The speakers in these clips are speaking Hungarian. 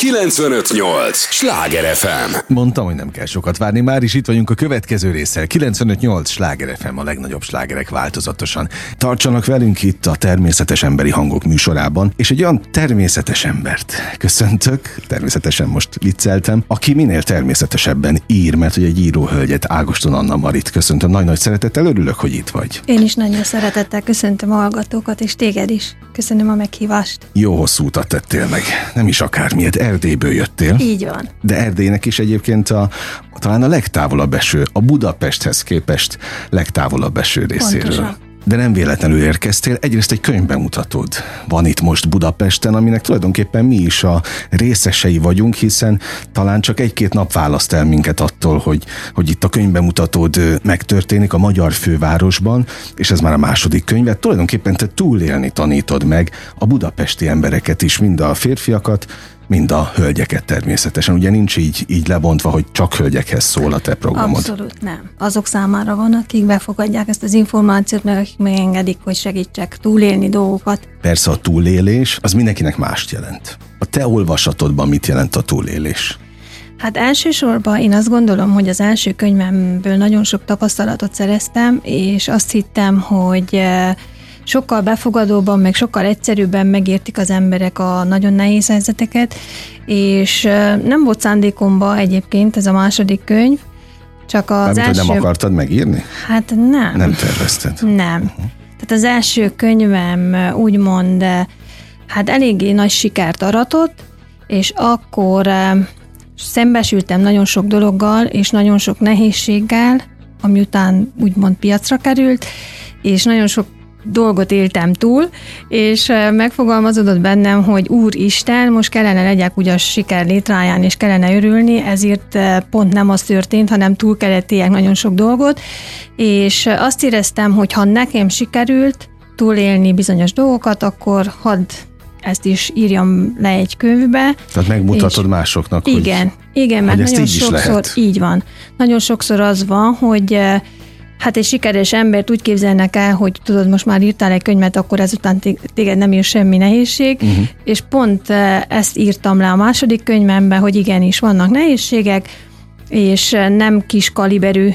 958! Sláger FM! Mondtam, hogy nem kell sokat várni, már is itt vagyunk a következő résszel. 958! Sláger FM a legnagyobb slágerek változatosan. Tartsanak velünk itt a Természetes Emberi Hangok műsorában, és egy olyan természetes embert köszöntök, természetesen most vicceltem, aki minél természetesebben ír, mert hogy egy íróhölgyet, Ágoston Anna Marit köszöntöm. Nagy-nagy szeretettel örülök, hogy itt vagy. Én is nagyon szeretettel köszöntöm a hallgatókat, és téged is. Köszönöm a meghívást. Jó hosszú utat tettél meg, nem is akármilyet, Erdélyből jöttél. Így van. De Erdélynek is egyébként a, talán a legtávolabb eső, a Budapesthez képest legtávolabb eső részéről. Pontosan. De nem véletlenül érkeztél, egyrészt egy könyvbemutatod van itt most Budapesten, aminek tulajdonképpen mi is a részesei vagyunk, hiszen talán csak egy-két nap választ el minket attól, hogy, hogy itt a könyvbemutatód megtörténik a magyar fővárosban, és ez már a második könyvet. Tulajdonképpen te túlélni tanítod meg a budapesti embereket is, mind a férfiakat, mind a hölgyeket természetesen. Ugye nincs így, így lebontva, hogy csak hölgyekhez szól a te programod. Abszolút nem. Azok számára van, akik befogadják ezt az információt, meg akik megengedik, hogy segítsek túlélni dolgokat. Persze a túlélés az mindenkinek mást jelent. A te olvasatodban mit jelent a túlélés? Hát elsősorban én azt gondolom, hogy az első könyvemből nagyon sok tapasztalatot szereztem, és azt hittem, hogy eh, sokkal befogadóban, meg sokkal egyszerűbben megértik az emberek a nagyon nehéz helyzeteket, és nem volt szándékomba egyébként ez a második könyv, csak az Mármint, első... nem akartad megírni? Hát nem. Nem tervezted. Nem. Tehát az első könyvem úgymond hát eléggé nagy sikert aratott, és akkor szembesültem nagyon sok dologgal, és nagyon sok nehézséggel, ami után úgymond piacra került, és nagyon sok dolgot éltem túl, és megfogalmazódott bennem, hogy Úristen, most kellene legyek ugye a siker létráján, és kellene örülni, ezért pont nem az történt, hanem túl kellett éljek nagyon sok dolgot, és azt éreztem, hogy ha nekem sikerült túlélni bizonyos dolgokat, akkor hadd ezt is írjam le egy könyvbe. Tehát megmutatod És- másoknak, Igen, hogy igen, mert hogy ezt nagyon így sokszor így van. Nagyon sokszor az van, hogy hát egy sikeres embert úgy képzelnek el, hogy tudod, most már írtál egy könyvet, akkor ezután té- téged nem ír semmi nehézség, uh-huh. és pont eh, ezt írtam le a második könyvemben, hogy igenis vannak nehézségek, és eh, nem kis kaliberű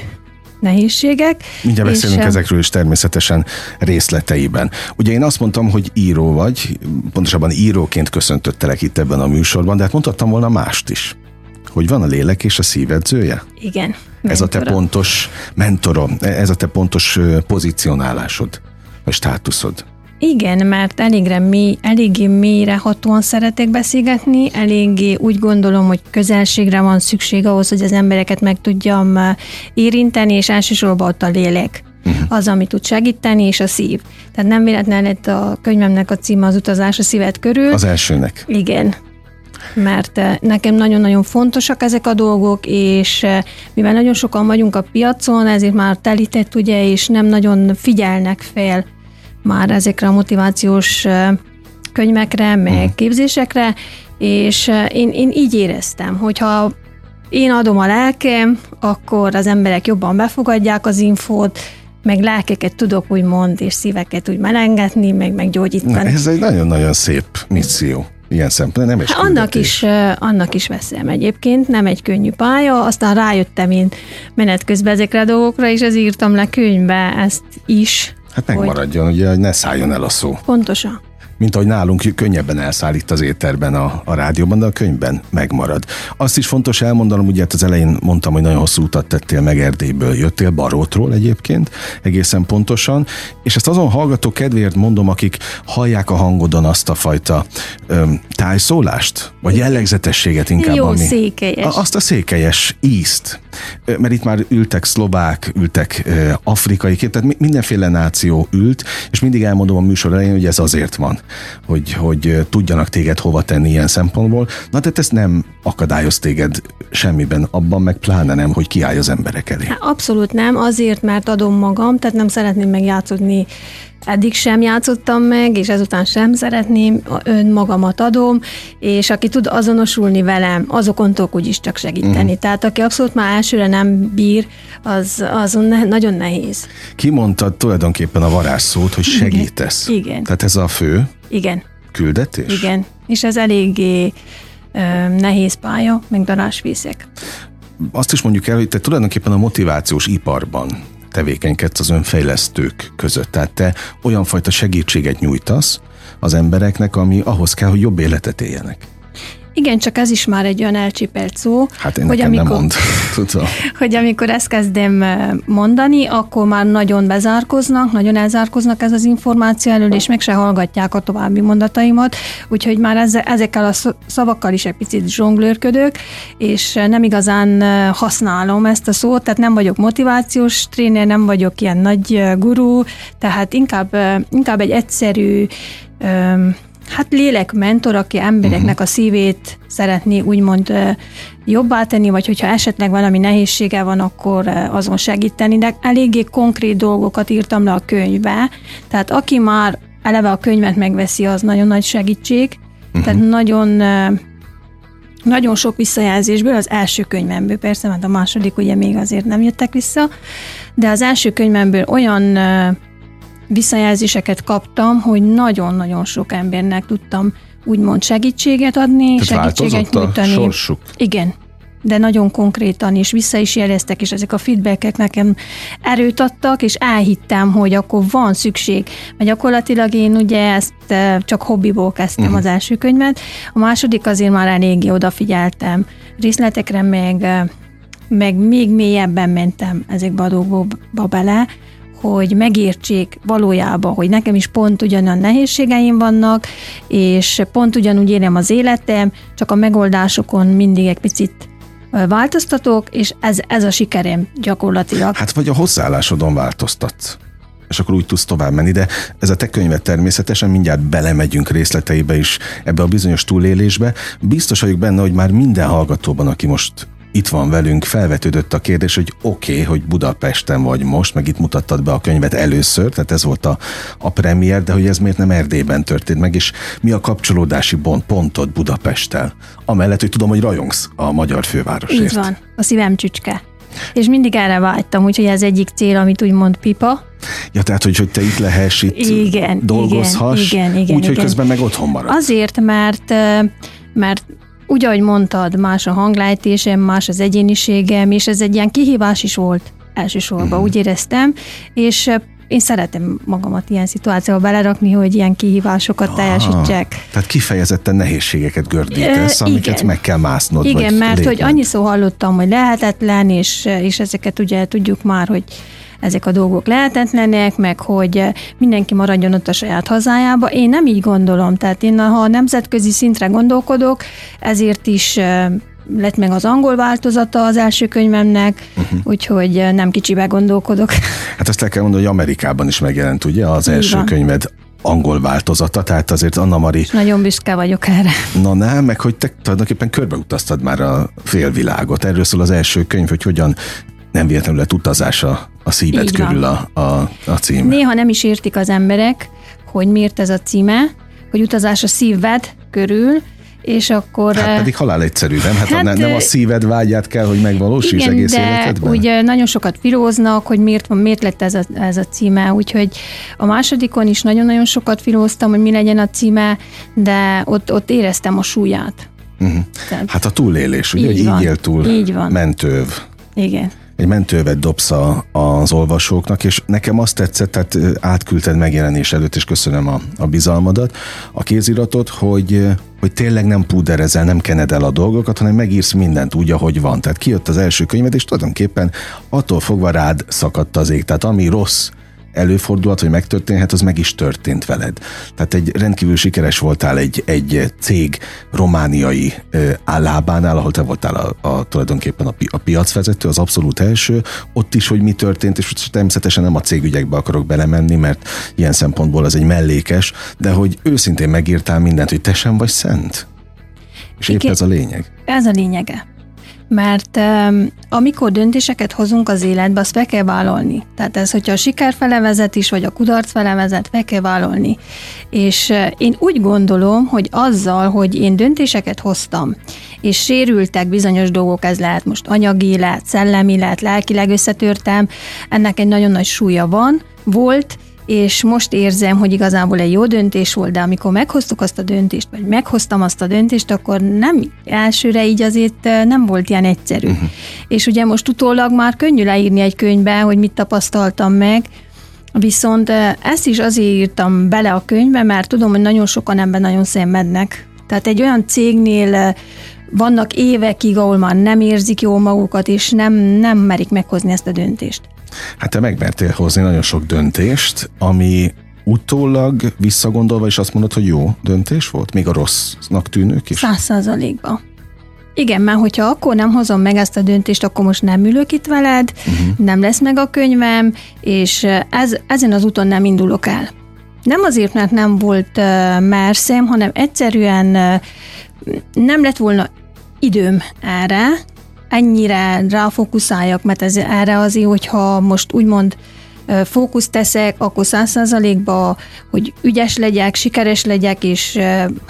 nehézségek. Mindjárt és, beszélünk eh, ezekről is természetesen részleteiben. Ugye én azt mondtam, hogy író vagy, pontosabban íróként köszöntöttelek itt ebben a műsorban, de hát mondhattam volna mást is. Hogy van a lélek és a szívedzője? Igen. Ez a te pontos mentorom, ez a te pontos pozícionálásod, vagy státuszod. Igen, mert elégre mély, eléggé mélyrehatóan szeretek beszélgetni, eléggé úgy gondolom, hogy közelségre van szükség ahhoz, hogy az embereket meg tudjam érinteni, és elsősorban ott a lélek az, ami tud segíteni, és a szív. Tehát nem véletlen lett a könyvemnek a címe az utazás a szíved körül. Az elsőnek. Igen, mert eh, nekem nagyon-nagyon fontosak ezek a dolgok, és eh, mivel nagyon sokan vagyunk a piacon, ezért már telített, ugye, és nem nagyon figyelnek fel már ezekre a motivációs eh, könyvekre, meg képzésekre, és én, én így éreztem, hogyha én adom a lelkem, akkor az emberek jobban befogadják az infót, meg lelkeket tudok úgymond, és szíveket úgy melengetni, meg Na, meggyógyítani. ez egy nagyon-nagyon szép misszió. Ilyen szempontból nem egy Hát annak is, annak is veszem egyébként, nem egy könnyű pálya, aztán rájöttem én menet közben ezekre a dolgokra, és ezért írtam le könyvbe ezt is. Hát megmaradjon, ugye, hogy ne szálljon el a szó. Pontosan. Mint ahogy nálunk könnyebben elszállít az éterben a, a rádióban, de a könyvben megmarad. Azt is fontos elmondanom, ugye hát az elején mondtam, hogy nagyon hosszú utat tettél meg Erdélyből, jöttél Barótról egyébként, egészen pontosan, és ezt azon hallgató kedvéért mondom, akik hallják a hangodon azt a fajta öm, tájszólást, vagy jellegzetességet inkább. Jó ami, székelyes. A, azt a székelyes ízt, mert itt már ültek szlovák, ültek afrikai tehát mi- mindenféle náció ült, és mindig elmondom a műsor elején, hogy ez azért van, hogy, hogy tudjanak téged hova tenni ilyen szempontból. Na tehát ez nem akadályoz téged semmiben abban, meg pláne nem, hogy kiállj az emberek elé. Abszolút nem, azért, mert adom magam, tehát nem szeretném megjátszódni eddig sem játszottam meg, és ezután sem szeretném, önmagamat adom, és aki tud azonosulni velem, azokon tudok úgyis csak segíteni. Mm. Tehát aki abszolút már elsőre nem bír, az, azon ne, nagyon nehéz. Kimondtad tulajdonképpen a varázsszót, hogy segítesz. Igen. Tehát ez a fő Igen, küldetés? igen. És ez eléggé nehéz pálya, meg darásfészek. Azt is mondjuk el, hogy te tulajdonképpen a motivációs iparban tevékenykedsz az önfejlesztők között. Tehát te olyan fajta segítséget nyújtasz az embereknek, ami ahhoz kell, hogy jobb életet éljenek. Igen, csak ez is már egy olyan elcsipelt szó. Hát én hogy amikor, nem mond, tudom. Hogy amikor ezt kezdem mondani, akkor már nagyon bezárkoznak, nagyon elzárkoznak ez az információ elől, és meg se hallgatják a további mondataimat, úgyhogy már ezekkel a szavakkal is egy picit zsonglőrködök, és nem igazán használom ezt a szót, tehát nem vagyok motivációs tréner, nem vagyok ilyen nagy gurú, tehát inkább, inkább egy egyszerű hát lélekmentor, aki embereknek a szívét szeretné úgymond jobbá tenni, vagy hogyha esetleg valami nehézsége van, akkor azon segíteni, de eléggé konkrét dolgokat írtam le a könyvbe, tehát aki már eleve a könyvet megveszi, az nagyon nagy segítség, uh-huh. tehát nagyon nagyon sok visszajelzésből, az első könyvemből persze, mert a második ugye még azért nem jöttek vissza, de az első könyvemből olyan visszajelzéseket kaptam, hogy nagyon-nagyon sok embernek tudtam úgymond segítséget adni, Tehát segítséget nyújtani. sorsuk. Igen, de nagyon konkrétan, és vissza is jeleztek, és ezek a feedbackek nekem erőt adtak, és elhittem, hogy akkor van szükség. Mert gyakorlatilag én ugye ezt eh, csak hobbiból kezdtem uh-huh. az első könyvet, a második azért már eléggé odafigyeltem részletekre, meg, eh, meg még mélyebben mentem ezekbe a dolgokba bele, hogy megértsék valójában, hogy nekem is pont ugyanolyan nehézségeim vannak, és pont ugyanúgy élem az életem, csak a megoldásokon mindig egy picit változtatok, és ez, ez a sikerem gyakorlatilag. Hát vagy a hozzáállásodon változtatsz és akkor úgy tudsz tovább menni, de ez a te könyvet természetesen mindjárt belemegyünk részleteibe is ebbe a bizonyos túlélésbe. Biztos vagyok benne, hogy már minden hallgatóban, aki most itt van velünk, felvetődött a kérdés, hogy oké, okay, hogy Budapesten vagy most, meg itt mutattad be a könyvet először, tehát ez volt a, a premier, de hogy ez miért nem Erdélyben történt meg, és mi a kapcsolódási pont, pontod Budapesttel? Amellett, hogy tudom, hogy rajongsz a magyar fővárosért. Így van, a szívem csücske. És mindig erre vágytam, úgyhogy ez egyik cél, amit úgymond pipa. Ja, tehát, hogy, hogy te itt lehess, itt igen, dolgozhass, igen, igen, igen, úgy, igen. közben meg otthon maradsz. Azért, mert mert úgy, ahogy mondtad, más a hanglejtésem, más az egyéniségem, és ez egy ilyen kihívás is volt elsősorban, uh-huh. úgy éreztem, és én szeretem magamat ilyen szituációba belerakni, hogy ilyen kihívásokat Aha, teljesítsek. Tehát kifejezetten nehézségeket gördítesz, e, amiket igen. meg kell másznod. Igen, mert lépned. hogy annyiszor hallottam, hogy lehetetlen, és, és ezeket ugye tudjuk már, hogy ezek a dolgok lehetetlenek, meg hogy mindenki maradjon ott a saját hazájába. Én nem így gondolom, tehát én ha a nemzetközi szintre gondolkodok, ezért is lett meg az angol változata az első könyvemnek, uh-huh. úgyhogy nem kicsibe gondolkodok. Hát azt el kell mondani, hogy Amerikában is megjelent ugye az első van. könyved angol változata, tehát azért Anna Mari... És nagyon büszke vagyok erre. Na nem, meg hogy te tulajdonképpen körbeutaztad már a félvilágot. Erről szól az első könyv, hogy hogyan nem véletlenül lett utazása a szíved Így körül a, a, a cím. Néha nem is értik az emberek, hogy miért ez a címe, hogy utazás a szíved körül, és akkor... Hát pedig halál egyszerű, nem? Hát, hát nem, nem a szíved vágyát kell, hogy megvalósíts igen, egész de életedben? ugye nagyon sokat filóznak, hogy miért, miért lett ez a, ez a címe, úgyhogy a másodikon is nagyon-nagyon sokat filóztam, hogy mi legyen a címe, de ott, ott éreztem a súlyát. Uh-huh. Tehát, hát a túlélés, ugye, így, van, így él túl, így van. mentőv. Igen egy mentővet dobsz a, az olvasóknak, és nekem azt tetszett, tehát átküldted megjelenés előtt, és köszönöm a, a bizalmadat, a kéziratot, hogy hogy tényleg nem púderezel, nem kened el a dolgokat, hanem megírsz mindent úgy, ahogy van. Tehát kijött az első könyved, és tulajdonképpen attól fogva rád szakadt az ég. Tehát ami rossz előfordulhat, hogy megtörténhet, az meg is történt veled. Tehát egy rendkívül sikeres voltál egy, egy cég romániai állábánál, ahol te voltál a, a tulajdonképpen a, pi, a piacvezető, az abszolút első, ott is, hogy mi történt, és természetesen nem a cégügyekbe akarok belemenni, mert ilyen szempontból az egy mellékes, de hogy őszintén megírtál mindent, hogy te sem vagy szent. És épp ez a lényeg. Ez a lényege mert um, amikor döntéseket hozunk az életbe, azt fel kell vállalni. Tehát ez, hogyha a siker fele vezet is, vagy a kudarc fele vezet, fel kell vállalni. És uh, én úgy gondolom, hogy azzal, hogy én döntéseket hoztam, és sérültek bizonyos dolgok, ez lehet most anyagi, lehet szellemi, lehet lelkileg összetörtem, ennek egy nagyon nagy súlya van, volt, és most érzem, hogy igazából egy jó döntés volt, de amikor meghoztuk azt a döntést, vagy meghoztam azt a döntést, akkor nem elsőre így azért nem volt ilyen egyszerű. Uh-huh. És ugye most utólag már könnyű leírni egy könyvbe, hogy mit tapasztaltam meg, Viszont ezt is azért írtam bele a könyvbe, mert tudom, hogy nagyon sokan ebben nagyon szenvednek. Tehát egy olyan cégnél vannak évekig, ahol már nem érzik jól magukat, és nem, nem merik meghozni ezt a döntést. Hát te megmertél hozni nagyon sok döntést, ami utólag visszagondolva is azt mondod, hogy jó döntés volt? Még a rossznak tűnők is? Száz százalékban. Igen, mert hogyha akkor nem hozom meg ezt a döntést, akkor most nem ülök itt veled, uh-huh. nem lesz meg a könyvem, és ez, ezen az úton nem indulok el. Nem azért, mert nem volt uh, merszem, hanem egyszerűen uh, nem lett volna időm erre, ennyire ráfókuszáljak, mert ez erre azért, hogyha most úgymond fókuszt teszek, akkor száz százalékba, hogy ügyes legyek, sikeres legyek, és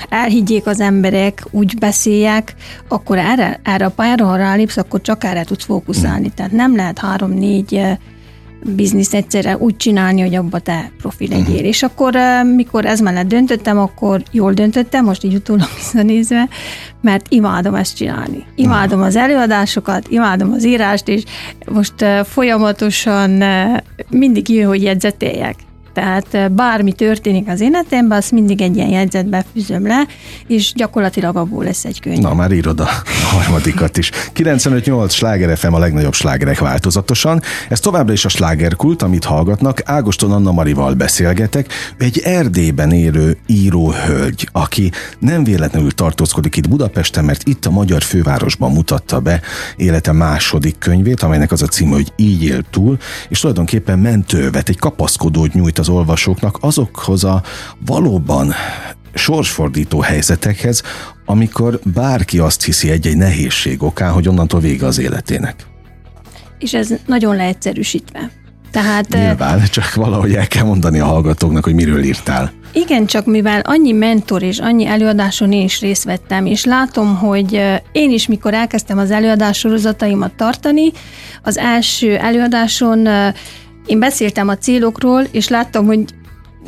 elhiggyék az emberek, úgy beszéljek, akkor erre, erre a pályára, ha rálépsz, akkor csak erre tudsz fókuszálni. Tehát nem lehet három-négy bizniszt egyszerre úgy csinálni, hogy abba te profi legyél. Uh-huh. És akkor, mikor ez mellett döntöttem, akkor jól döntöttem, most így utólag visszanézve, mert imádom ezt csinálni. Imádom az előadásokat, imádom az írást, és most folyamatosan mindig jön, hogy jegyzetéljek. Tehát bármi történik az életemben, azt mindig egy ilyen jegyzetbe fűzöm le, és gyakorlatilag abból lesz egy könyv. Na, már írod a harmadikat is. 95-8 sláger FM a legnagyobb slágerek változatosan. Ez továbbra is a slágerkult, amit hallgatnak. Ágoston Anna Marival beszélgetek. Egy Erdélyben élő író hölgy, aki nem véletlenül tartózkodik itt Budapesten, mert itt a magyar fővárosban mutatta be élete második könyvét, amelynek az a címe, hogy Így él túl, és tulajdonképpen mentővet, egy kapaszkodót nyújt az olvasóknak azokhoz a valóban sorsfordító helyzetekhez, amikor bárki azt hiszi egy-egy nehézség okán, hogy onnantól vége az életének. És ez nagyon leegyszerűsítve. Tehát, Nyilván, csak valahogy el kell mondani a hallgatóknak, hogy miről írtál. Igen, csak mivel annyi mentor és annyi előadáson én is részt vettem, és látom, hogy én is, mikor elkezdtem az előadássorozataimat tartani, az első előadáson én beszéltem a célokról, és láttam, hogy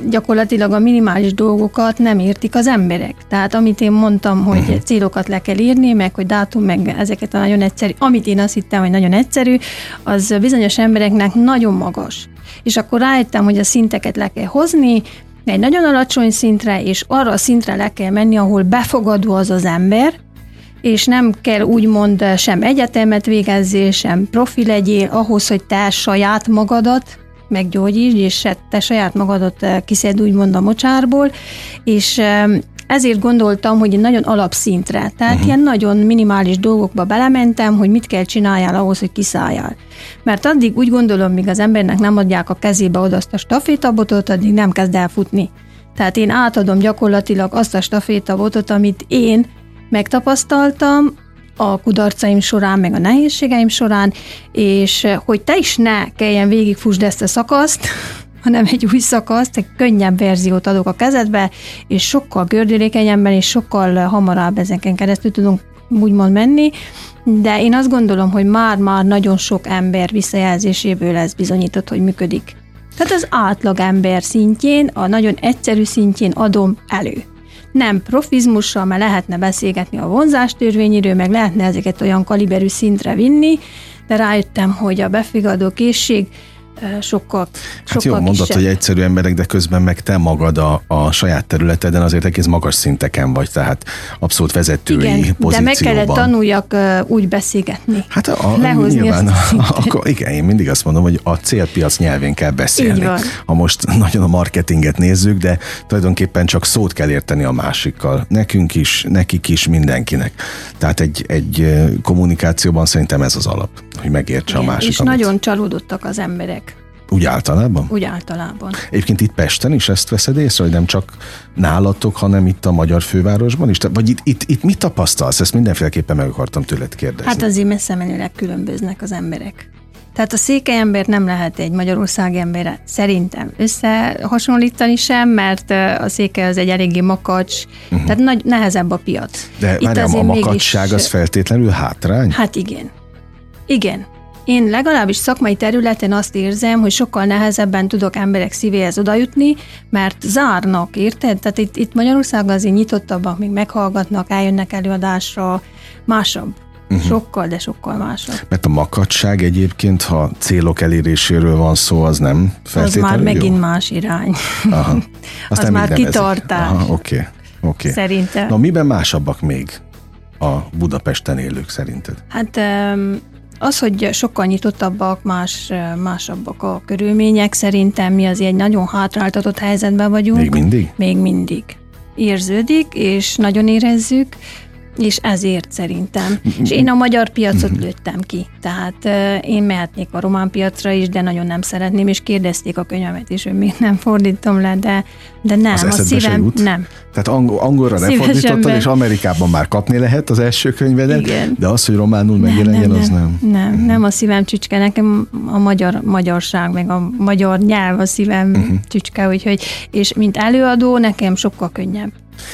gyakorlatilag a minimális dolgokat nem értik az emberek. Tehát amit én mondtam, hogy uh-huh. célokat le kell írni, meg hogy dátum, meg ezeket a nagyon egyszerű, amit én azt hittem, hogy nagyon egyszerű, az bizonyos embereknek nagyon magas. És akkor rájöttem, hogy a szinteket le kell hozni, egy nagyon alacsony szintre, és arra a szintre le kell menni, ahol befogadó az az ember, és nem kell úgymond sem egyetemet végezzél, sem profi legyél ahhoz, hogy te saját magadat meggyógyítsd, és te saját magadat eh, kiszed úgymond a mocsárból, és ezért gondoltam, hogy nagyon alapszintre, tehát uh-huh. ilyen nagyon minimális dolgokba belementem, hogy mit kell csináljál ahhoz, hogy kiszálljál. Mert addig úgy gondolom, míg az embernek nem adják a kezébe oda azt a stafétabotot, addig nem kezd el futni. Tehát én átadom gyakorlatilag azt a stafétabotot, amit én megtapasztaltam a kudarcaim során, meg a nehézségeim során, és eh, hogy te is ne kelljen végigfusd ezt a szakaszt, hanem egy új szakaszt, egy könnyebb verziót adok a kezedbe, és sokkal gördülékenyebben és sokkal hamarabb ezeken keresztül tudunk úgymond menni, de én azt gondolom, hogy már-már nagyon sok ember visszajelzéséből ez bizonyított, hogy működik. Tehát az átlag ember szintjén, a nagyon egyszerű szintjén adom elő nem profizmussal, mert lehetne beszélgetni a vonzástörvényéről, meg lehetne ezeket olyan kaliberű szintre vinni, de rájöttem, hogy a befogadó készség sokkal, hát jó, mondod, hogy egyszerű emberek, de közben meg te magad a, a saját területeden azért egész magas szinteken vagy, tehát abszolút vezetői igen, pozícióban. de meg kellett tanuljak úgy beszélgetni. Hát a, lehozni nyilván, a, akkor igen, én mindig azt mondom, hogy a célpiac nyelvén kell beszélni. Ha most nagyon a marketinget nézzük, de tulajdonképpen csak szót kell érteni a másikkal. Nekünk is, nekik is, mindenkinek. Tehát egy, egy kommunikációban szerintem ez az alap, hogy megértse igen, a másikat. És amit... nagyon csalódottak az emberek úgy általában? Úgy általában. Egyébként itt Pesten is ezt veszed észre, hogy nem csak nálatok, hanem itt a magyar fővárosban is? Vagy itt, itt, itt mit tapasztalsz? Ezt mindenféleképpen meg akartam tőled kérdezni. Hát azért messze menőleg különböznek az emberek. Tehát a székely ember nem lehet egy Magyarország emberre szerintem összehasonlítani sem, mert a székely az egy eléggé makacs, uh-huh. tehát nagy, nehezebb a piac. De Itt várjám, a makacság mégis... az feltétlenül hátrány? Hát igen. Igen. én legalábbis szakmai területen azt érzem, hogy sokkal nehezebben tudok emberek szívéhez odajutni, mert zárnak, érted? Tehát itt, itt Magyarországon azért nyitottabbak, még meghallgatnak, eljönnek előadásra, másabb. Uh-huh. Sokkal, de sokkal másabb. Mert a makadság egyébként, ha célok eléréséről van szó, az nem feltétlenül Az már jó? megint más irány. Aha. Azt az már kitartás. Oké. oké. Szerintem. Na, miben másabbak még a Budapesten élők szerinted? Hát em, az, hogy sokkal nyitottabbak, más, másabbak a körülmények, szerintem mi azért egy nagyon hátráltatott helyzetben vagyunk. Még mindig? Még mindig. Érződik, és nagyon érezzük, és ezért szerintem. És én a magyar piacot Mhm. lőttem ki. Tehát én mehetnék a román piacra is, de nagyon nem szeretném, és kérdezték a könyvemet is, hogy miért nem fordítom le, de, de nem, Az a szívem nem. Tehát angol, angolra lefordítottad, és Amerikában már kapni lehet az első könyvedet, Igen. de az, hogy románul megjelenjen, az nem. Mhm. Nem, nem a szívem csücske, nekem a magyar magyarság, meg a magyar nyelv a szívem uh-huh. csücske, úgyhogy, és mint előadó nekem sokkal könnyebb.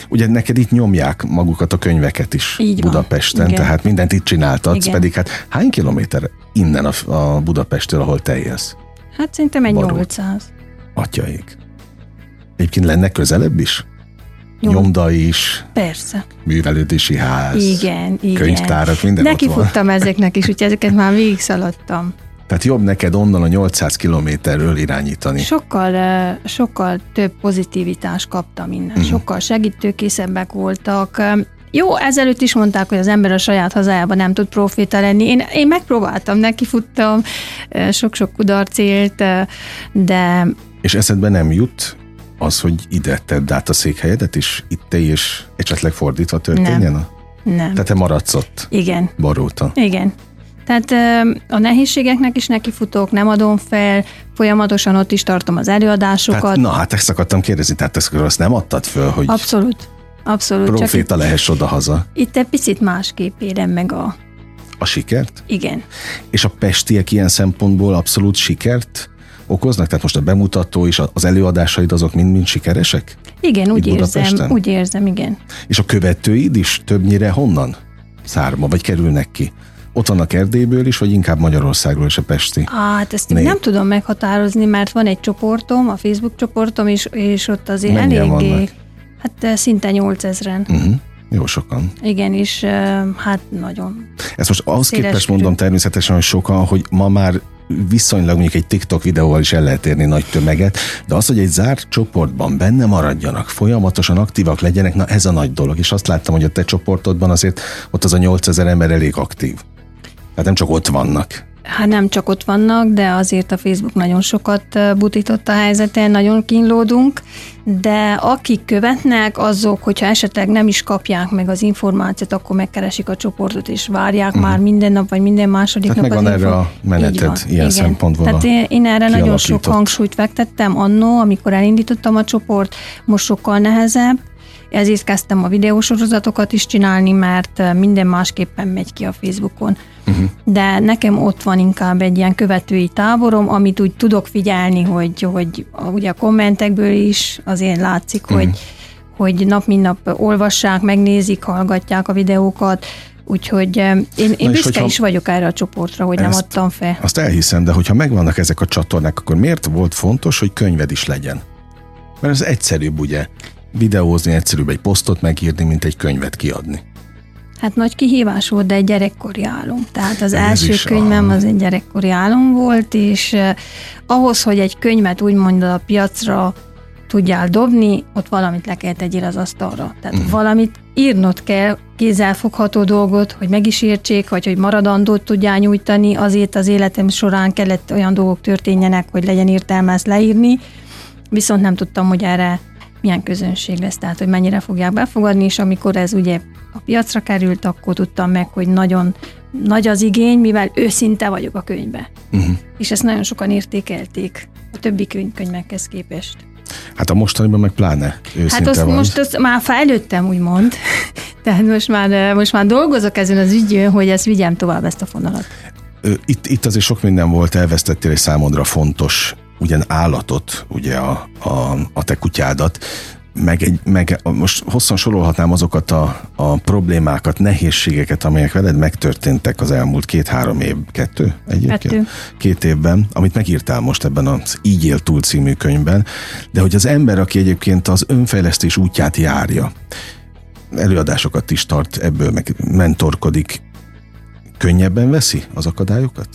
Ugye neked itt nyomják magukat a könyveket is Így van. Budapesten, Igen. tehát mindent itt csináltatsz, Igen. pedig hát hány kilométer innen a, a Budapesttől, ahol te élsz? Hát szerintem egy Baró. 800. Atyaik. Egyébként lenne közelebb is? Nyomda is, Persze. művelődési ház, Igen, igen. könyvtárak, minden Neki ott van. futtam ezeknek is, úgyhogy ezeket már végig szaladtam. Tehát jobb neked onnan a 800 kilométerről irányítani. Sokkal, sokkal több pozitivitást kaptam innen, Mhm. uh-huh. sokkal segítőkészebbek voltak. Jó, ezelőtt is mondták, hogy az ember a saját hazájában nem tud profita lenni. Én, én megpróbáltam, nekifuttam, sok-sok kudarc élt, eh, de És eszedbe nem jut az, hogy ide tedd át a székhelyedet, és itt te is esetleg fordítva történjen? Nem. nem. Tehát te maradsz ott, Igen, baróta. igen. Tehát eh, a nehézségeknek is nekifutok, nem adom fel, folyamatosan ott is tartom az előadásokat. Tehát, na hát ezt akartam kérdezni, tehát ezt azt nem adtad föl, hogy Abszolút. Abszolút. Proféta lehess oda-haza itt egy picit másképp élem meg a... a sikert? Igen. És a pestiek ilyen szempontból abszolút sikert okoznak? Tehát most a bemutató és az előadásaid azok mind-mind sikeresek? Igen, úgy Itt érzem, Budapesten? úgy érzem, igen. És a követőid is többnyire honnan szárma, vagy kerülnek ki? Ott vannak Erdélyből is, vagy inkább Magyarországról és a Pesti? Hát ezt. Nép. nem tudom meghatározni, mert van egy csoportom, a Facebook csoportom, és, és ott azért Mennyien eléggé, vannak? hát eh, szinte 8000-en. Uh-huh. Jó sokan. Igen, és eh, hát nagyon. Ezt most ahhoz Széles képest mondom természetesen, hogy sokan, hogy ma már viszonylag mondjuk egy TikTok videóval is el lehet érni nagy tömeget, de az, hogy egy zárt csoportban benne maradjanak, folyamatosan aktívak legyenek, na ez a nagy dolog. És azt láttam, hogy a te csoportodban azért ott az a 8000 ember elég aktív. Tehát nem csak ott vannak. Hát nem csak ott vannak, de azért a Facebook nagyon sokat butított a helyzeten, nagyon kínlódunk, de akik követnek, azok, hogyha esetleg nem is kapják meg az információt, akkor megkeresik a csoportot, és várják uh-huh. már minden nap, vagy minden második. Tehát nap. megvan erre info- a meneted van, ilyen igen. szempontból Tehát én, én erre nagyon sok hangsúlyt fektettem annó, amikor elindítottam a csoport, most sokkal nehezebb, ezért kezdtem a videósorozatokat is csinálni, mert eh, minden másképpen megy ki a Facebookon. Uh-huh. De nekem ott van inkább egy ilyen követői táborom, amit úgy tudok figyelni, hogy, hogy a- ugye a kommentekből is azért látszik, uh-huh. hogy, hogy nap mint nap olvassák, megnézik, hallgatják a videókat, úgyhogy eh, én, én büszke is vagyok erre a csoportra, hogy nem Ezt- adtam fel. Azt elhiszem, de hogyha megvannak ezek a csatornák, akkor miért volt fontos, hogy könyved is legyen? Mert ez egyszerűbb, ugye? Videózni egyszerűbb egy posztot megírni, mint egy könyvet kiadni. Hát nagy kihívás volt, de egy gyerekkori álom. Tehát az Ez első könyvem aha. az egy gyerekkori álom volt, és eh, ahhoz, hogy egy könyvet úgymond a piacra tudjál dobni, ott valamit le kell tegyél az asztalra. Tehát Mhm. uh. valamit írnod kell, kézzelfogható dolgot, hogy meg is értsék, vagy hogy maradandót tudjál nyújtani, azért az életem során kellett olyan dolgok történjenek, hogy legyen értelme ezt leírni, viszont nem tudtam, hogy erre milyen közönség lesz, tehát hogy mennyire fogják befogadni, és amikor ez ugye a piacra került, akkor tudtam meg, hogy nagyon nagy az igény, mivel őszinte vagyok a könyvbe. Uh-huh. És ezt nagyon sokan értékelték a többi könyv, könyvekhez képest. Hát a mostaniban meg pláne őszinte hát azt vagy. most azt már fejlődtem, úgymond. Tehát most már, most már dolgozok ezen az ügyön, hogy ezt vigyem tovább ezt a fonalat. Itt, itt azért sok minden volt, elvesztettél egy számodra fontos ugyan állatot, ugye a, a, a te kutyádat. meg, egy, meg most hosszan sorolhatnám azokat a, a problémákat, nehézségeket, amelyek veled megtörténtek az elmúlt két-három év, kettő? Egyébként? Kettő. Két évben, amit megírtál most ebben az Így él túl című könyvben, de hogy az ember, aki egyébként az önfejlesztés útját járja, előadásokat is tart, ebből meg mentorkodik, könnyebben veszi az akadályokat?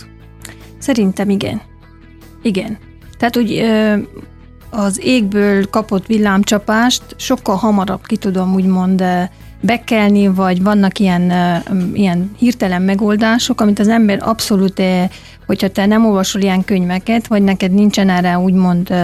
Szerintem igen. Igen. Tehát úgy az égből kapott villámcsapást sokkal hamarabb ki tudom úgymond bekelni, vagy vannak ilyen, ilyen hirtelen megoldások, amit az ember abszolút hogyha te nem olvasol ilyen könyveket, vagy neked nincsen erre úgymond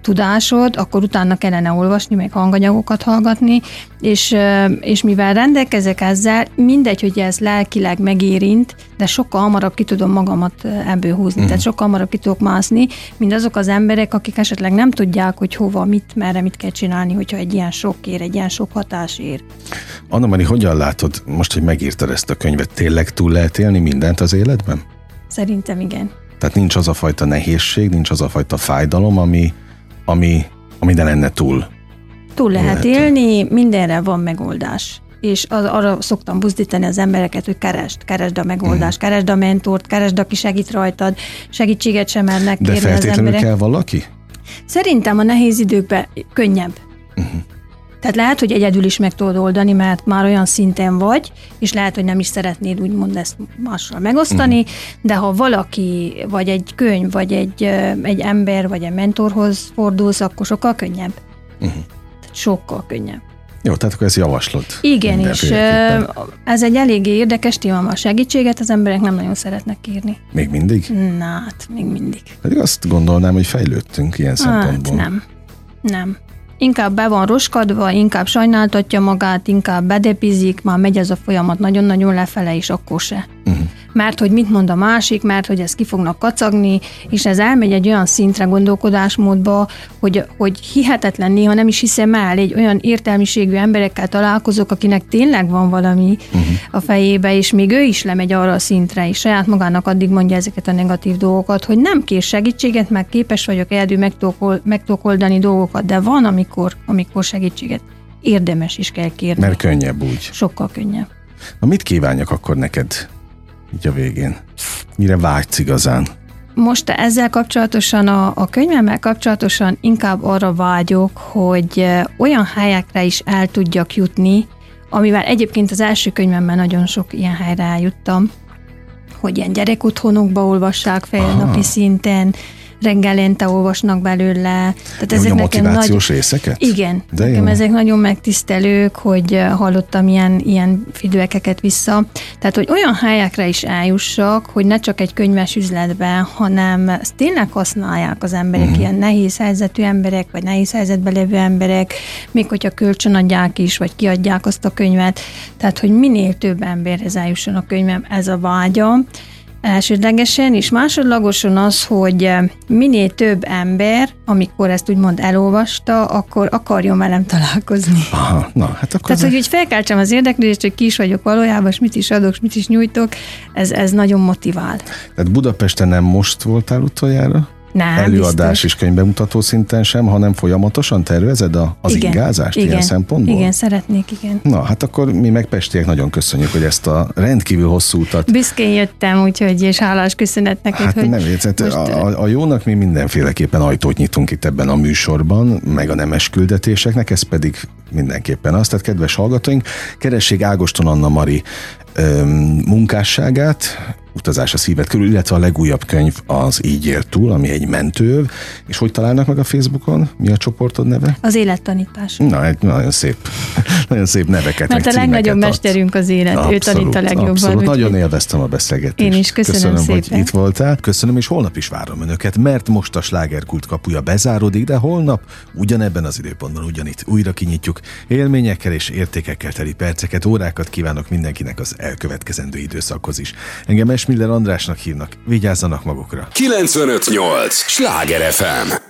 tudásod, akkor utána kellene olvasni, meg hanganyagokat hallgatni, és, és mivel rendelkezek ezzel, mindegy, hogy ez lelkileg megérint, de sokkal hamarabb ki tudom magamat ebből húzni, mm. tehát sokkal hamarabb ki tudok mászni, mint azok az emberek, akik esetleg nem tudják, hogy hova, mit, merre, mit kell csinálni, hogyha egy ilyen sok ér, egy ilyen sok hatás ér. Anna Mari, hogyan látod, most, hogy megírtad ezt a könyvet, tényleg túl lehet élni mindent az életben? Szerintem igen. Tehát nincs az a fajta nehézség, nincs az a fajta fájdalom, ami, ami, ami ne lenne túl. Túl lehet lehet élni, mindenre van megoldás és az, arra szoktam buzdítani az embereket, hogy keresd, keresd a megoldást, uh-huh. keresd a mentort, keresd, aki segít rajtad, segítséget sem mernek kérni De az emberek. kell valaki? Szerintem a nehéz időkben könnyebb. Uh-huh. Tehát lehet, hogy egyedül is meg tudod oldani, mert már olyan szinten vagy, és lehet, hogy nem is szeretnéd úgymond ezt mással megosztani, uh-huh. de ha valaki, vagy egy könyv, vagy egy, egy ember, vagy egy mentorhoz fordulsz, akkor sokkal könnyebb. Uh-huh. Tehát sokkal könnyebb. Jó, tehát akkor ez javaslott. Igen, és ez egy eléggé érdekes téma, a segítséget az emberek nem nagyon szeretnek írni. Még mindig? Na, hát, még mindig. Pedig azt gondolnám, hogy fejlődtünk ilyen hát, szempontból. nem. Nem inkább be van roskadva, inkább sajnáltatja magát, inkább bedepizik, már megy ez a folyamat nagyon-nagyon lefele, és akkor se. Uh-huh mert hogy mit mond a másik, mert hogy ezt ki fognak kacagni, és ez elmegy egy olyan szintre gondolkodásmódba, hogy, hogy hihetetlen néha nem is hiszem el, egy olyan értelmiségű emberekkel találkozok, akinek tényleg van valami uh-huh. a fejébe, és még ő is lemegy arra a szintre, és saját magának addig mondja ezeket a negatív dolgokat, hogy nem kér segítséget, meg képes vagyok eldő meg tudok oldani dolgokat, de van, amikor, amikor segítséget érdemes is kell kérni. Mert könnyebb úgy. Sokkal könnyebb. Na mit kívánjak akkor neked így a végén? Mire vágysz igazán? Most ezzel kapcsolatosan, a, a könyvemmel kapcsolatosan inkább arra vágyok, hogy olyan helyekre is el tudjak jutni, amivel egyébként az első könyvemben nagyon sok ilyen helyre eljuttam, hogy ilyen gyerekotthonokba olvassák fel Aha. napi szinten, reggelente olvasnak belőle. Tehát ezek a motivációs nagy... részeket? Igen, De nekem jó. ezek nagyon megtisztelők, hogy eh, hallottam ilyen, ilyen feedbackeket vissza. Tehát, hogy olyan helyekre is eljussak, hogy ne csak egy könyves üzletben, hanem ezt tényleg használják az emberek, uh-huh. ilyen nehéz helyzetű emberek, vagy nehéz helyzetben lévő emberek, még hogyha kölcsönadják is, vagy kiadják azt a könyvet. Tehát, hogy minél több emberhez eljusson a könyvem, ez a vágyam elsődlegesen, és másodlagosan az, hogy eh, minél több ember, amikor ezt úgymond elolvasta, akkor akarjon velem találkozni. Aha, na, hát akkor... Tehát, hogy úgy felkeltsem az érdeklődést, hogy ki is vagyok valójában, és mit is adok, és mit is nyújtok, ez, ez nagyon motivál. Tehát Budapesten nem most voltál utoljára? Nem, előadás biztos. és könyvbemutató szinten sem, hanem folyamatosan tervezed a, az igen, ingázást igen, ilyen szempontból? Igen, szeretnék, igen. Na, hát akkor mi meg Pestiek nagyon köszönjük, hogy ezt a rendkívül hosszú utat... Büszkén jöttem, úgyhogy és hálás köszönet neked, hát hogy nem most... a, a, jónak mi mindenféleképpen ajtót nyitunk itt ebben a műsorban, meg a nemes küldetéseknek, ez pedig mindenképpen az. Tehát kedves hallgatóink, keressék Ágoston Anna Mari munkásságát, utazás a szívet körül, illetve a legújabb könyv az Így túl, ami egy mentőv. És hogy találnak meg a Facebookon? Mi a csoportod neve? Az élettanítás. Na, egy nagyon szép, nagyon szép neveket. Mert a legnagyobb ad. mesterünk az élet, abszolút, ő tanít a legjobban. Abszolút, nagyon élveztem a beszélgetést. Én is köszönöm, köszönöm szépen. hogy itt voltál. Köszönöm, és holnap is várom önöket, mert most a slágerkult kapuja bezáródik, de holnap ugyanebben az időpontban ugyanitt újra kinyitjuk. Élményekkel és értékekkel teli perceket, órákat kívánok mindenkinek az elkövetkezendő időszakhoz is. Engem Esmiller Andrásnak hívnak. Vigyázzanak magukra. 958! Sláger FM!